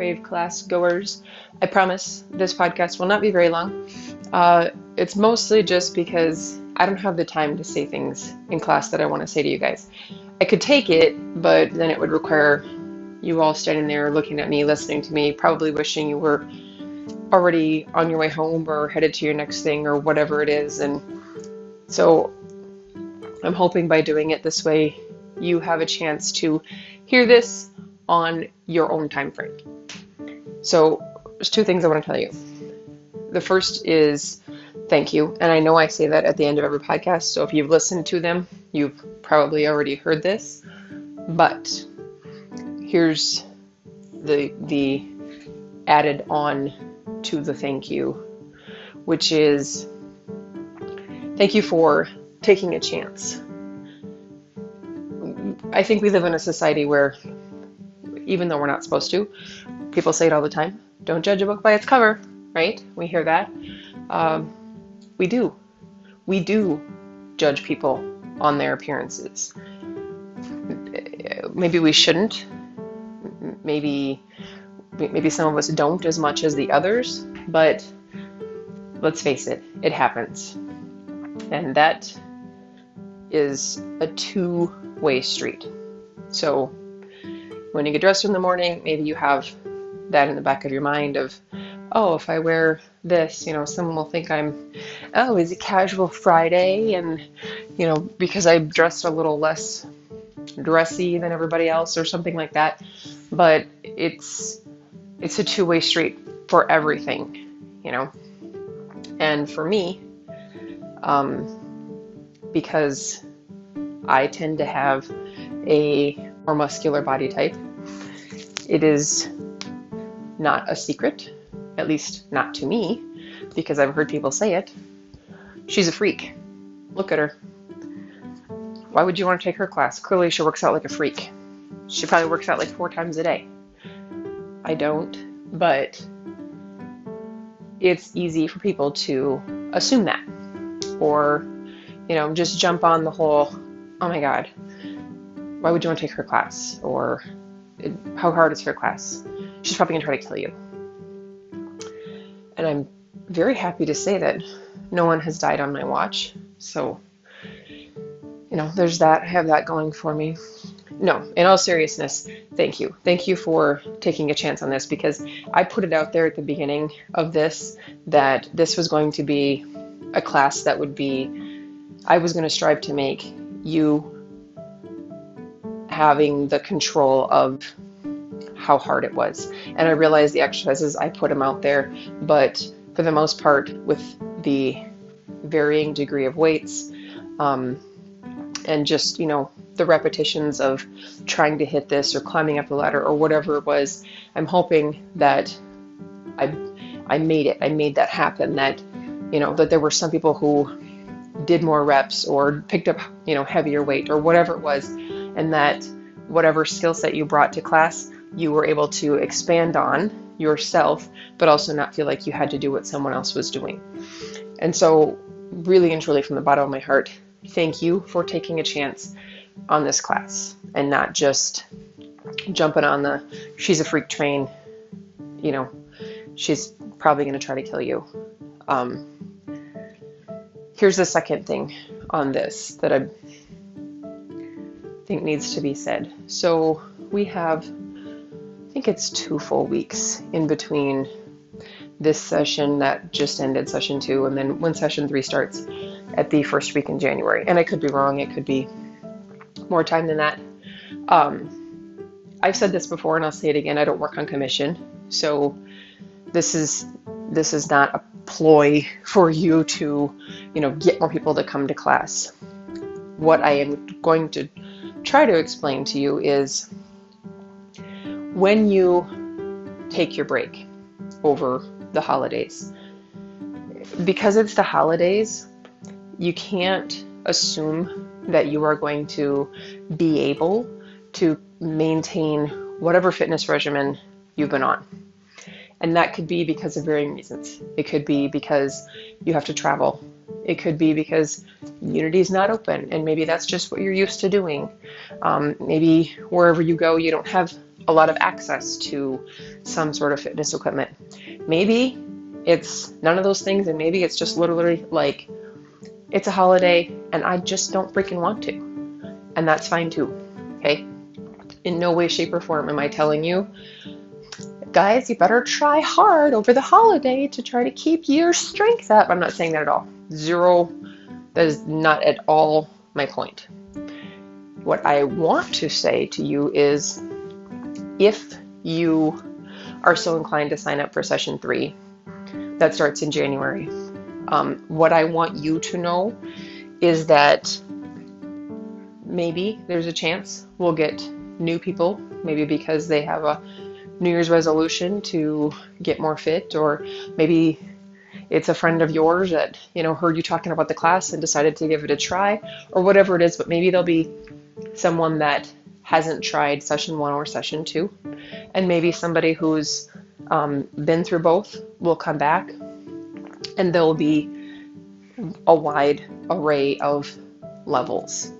Crave class goers. I promise this podcast will not be very long. Uh, it's mostly just because I don't have the time to say things in class that I want to say to you guys. I could take it, but then it would require you all standing there looking at me, listening to me, probably wishing you were already on your way home or headed to your next thing or whatever it is. And so I'm hoping by doing it this way, you have a chance to hear this on your own time frame. So there's two things I want to tell you. The first is thank you. And I know I say that at the end of every podcast. So if you've listened to them, you've probably already heard this. But here's the the added on to the thank you, which is thank you for taking a chance. I think we live in a society where, even though we're not supposed to, people say it all the time don't judge a book by its cover, right? We hear that. Um, we do. We do judge people on their appearances. Maybe we shouldn't. Maybe maybe some of us don't as much as the others, but let's face it, it happens. And that is a two way street. So when you get dressed in the morning, maybe you have that in the back of your mind of, oh, if I wear this, you know, someone will think I'm, oh, is it casual Friday? And, you know, because I dressed a little less dressy than everybody else or something like that. But it's it's a two-way street for everything, you know. And for me, um, because I tend to have a more muscular body type, it is not a secret, at least not to me, because I've heard people say it. She's a freak. Look at her. Why would you want to take her class? Clearly, she works out like a freak. She probably works out like four times a day. I don't, but it's easy for people to assume that or, you know, just jump on the whole, oh my God, why would you want to take her class? Or how hard is her class? She's probably going to try to kill you. And I'm very happy to say that no one has died on my watch. So, you know, there's that. I have that going for me no, in all seriousness, thank you. Thank you for taking a chance on this because I put it out there at the beginning of this that this was going to be a class that would be, I was going to strive to make you having the control of how hard it was. And I realized the exercises, I put them out there, but for the most part, with the varying degree of weights, um, and just, you know, the repetitions of trying to hit this or climbing up the ladder or whatever it was, I'm hoping that I I made it. I made that happen. That you know that there were some people who did more reps or picked up you know heavier weight or whatever it was, and that whatever skill set you brought to class, you were able to expand on yourself, but also not feel like you had to do what someone else was doing. And so, really and truly, from the bottom of my heart, thank you for taking a chance on this class and not just jumping on the she's a freak train. You know, she's probably going to try to kill you. Um, here's the second thing on this that I think needs to be said. So we have, I think it's two full weeks in between this session that just ended, session two, and then when session three starts at the first week in January. And I could be wrong, it could be more time than that. Um, I've said this before and I'll say it again. I don't work on commission. So this is this is not a ploy for you to, you know, get more people to come to class. What I am going to try to explain to you is when you take your break over the holidays. Because it's the holidays, you can't assume that you are going to be able to maintain whatever fitness regimen you've been on. And that could be because of varying reasons. It could be because you have to travel. It could be because Unity is not open, and maybe that's just what you're used to doing. Um, maybe wherever you go, you don't have a lot of access to some sort of fitness equipment. Maybe it's none of those things, and maybe it's just literally like it's a holiday and I just don't freaking want to. And that's fine too. Okay? In no way, shape, or form am I telling you, guys, you better try hard over the holiday to try to keep your strength up. I'm not saying that at all. Zero, that is not at all my point. What I want to say to you is if you are so inclined to sign up for session three, that starts in January. Um, what I want you to know is that maybe there's a chance we'll get new people, maybe because they have a New Year's resolution to get more fit, or maybe it's a friend of yours that you know heard you talking about the class and decided to give it a try, or whatever it is. But maybe there'll be someone that hasn't tried session one or session two, and maybe somebody who's um, been through both will come back, and there'll be a wide array of levels.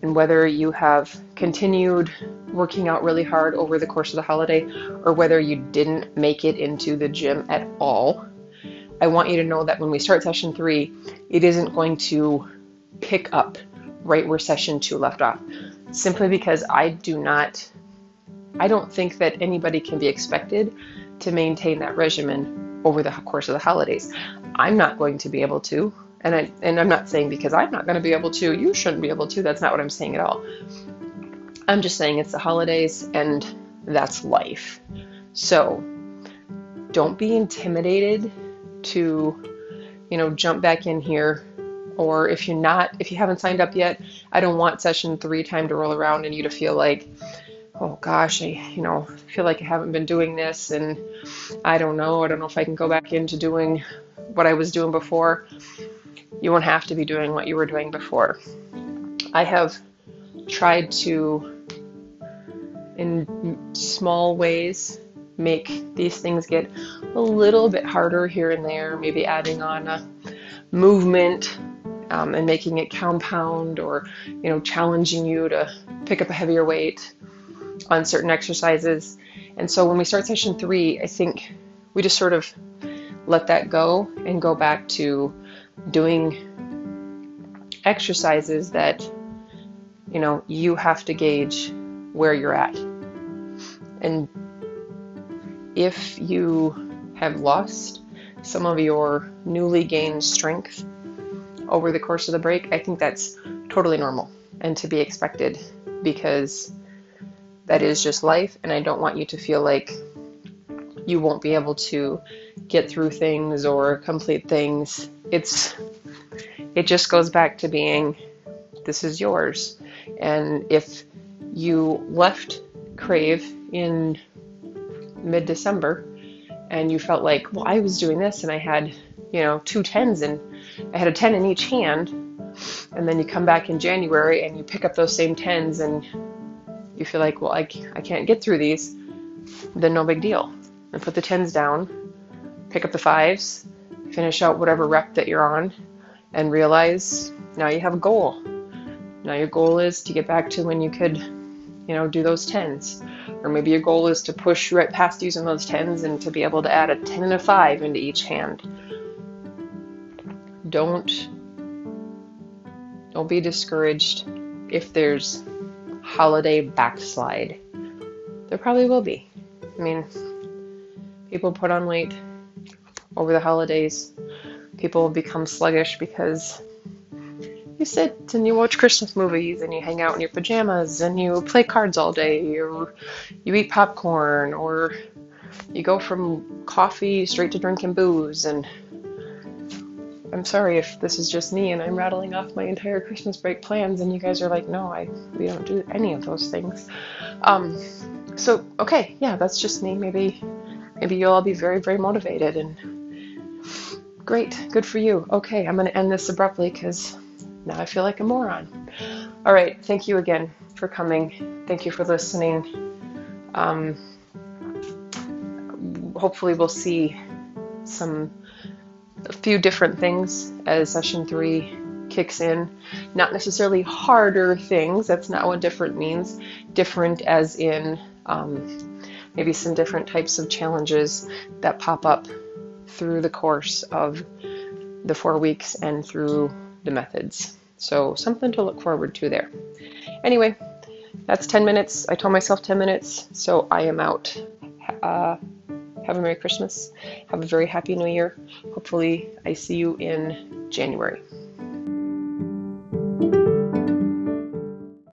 And whether you have continued working out really hard over the course of the holiday or whether you didn't make it into the gym at all, I want you to know that when we start session three, it isn't going to pick up right where session two left off. Simply because I do not, I don't think that anybody can be expected to maintain that regimen over the course of the holidays. I'm not going to be able to. And I and I'm not saying because I'm not going to be able to, you shouldn't be able to. That's not what I'm saying at all. I'm just saying it's the holidays and that's life. So don't be intimidated to, you know, jump back in here. Or if you're not, if you haven't signed up yet, I don't want session three time to roll around and you to feel like, oh gosh, I, you know, feel like I haven't been doing this and I don't know. I don't know if I can go back into doing what I was doing before. You won't have to be doing what you were doing before. I have tried to in small ways make these things get a little bit harder here and there, maybe adding on a movement um, and making it compound or you know challenging you to pick up a heavier weight on certain exercises. And so when we start session three, I think we just sort of let that go and go back to doing exercises that you know you have to gauge where you're at and if you have lost some of your newly gained strength over the course of the break, I think that's totally normal and to be expected because that is just life. And I don't want you to feel like you won't be able to get through things or complete things. It's it just goes back to being this is yours. And if you left Crave in mid December and you felt like, well, I was doing this and I had, you know, two tens and I had a 10 in each hand. And then you come back in January and you pick up those same tens and you feel like, well, I, I can't get through these, then no big deal. And put the tens down, pick up the fives, finish out whatever rep that you're on, and realize now you have a goal. Now your goal is to get back to when you could you know, do those tens. Or maybe your goal is to push right past using those tens and to be able to add a 10 and a 5 into each hand. Don't don't be discouraged if there's holiday backslide. There probably will be. I mean, people put on weight over the holidays. People become sluggish because you sit and you watch Christmas movies and you hang out in your pajamas and you play cards all day or you eat popcorn or you go from coffee straight to drinking booze and I'm sorry if this is just me and I'm rattling off my entire Christmas break plans and you guys are like, no, I we don't do any of those things. Um, so okay, yeah, that's just me. Maybe maybe you'll all be very very motivated and great, good for you. Okay, I'm gonna end this abruptly because now I feel like a moron. All right, thank you again for coming. Thank you for listening. Um, hopefully, we'll see some a few different things as session three kicks in. Not necessarily harder things. That's not what different means. Different as in um, maybe some different types of challenges that pop up through the course of the four weeks and through the methods. So, something to look forward to there. Anyway, that's 10 minutes. I told myself 10 minutes, so I am out. Uh, have a Merry Christmas. Have a very Happy New Year. Hopefully, I see you in January.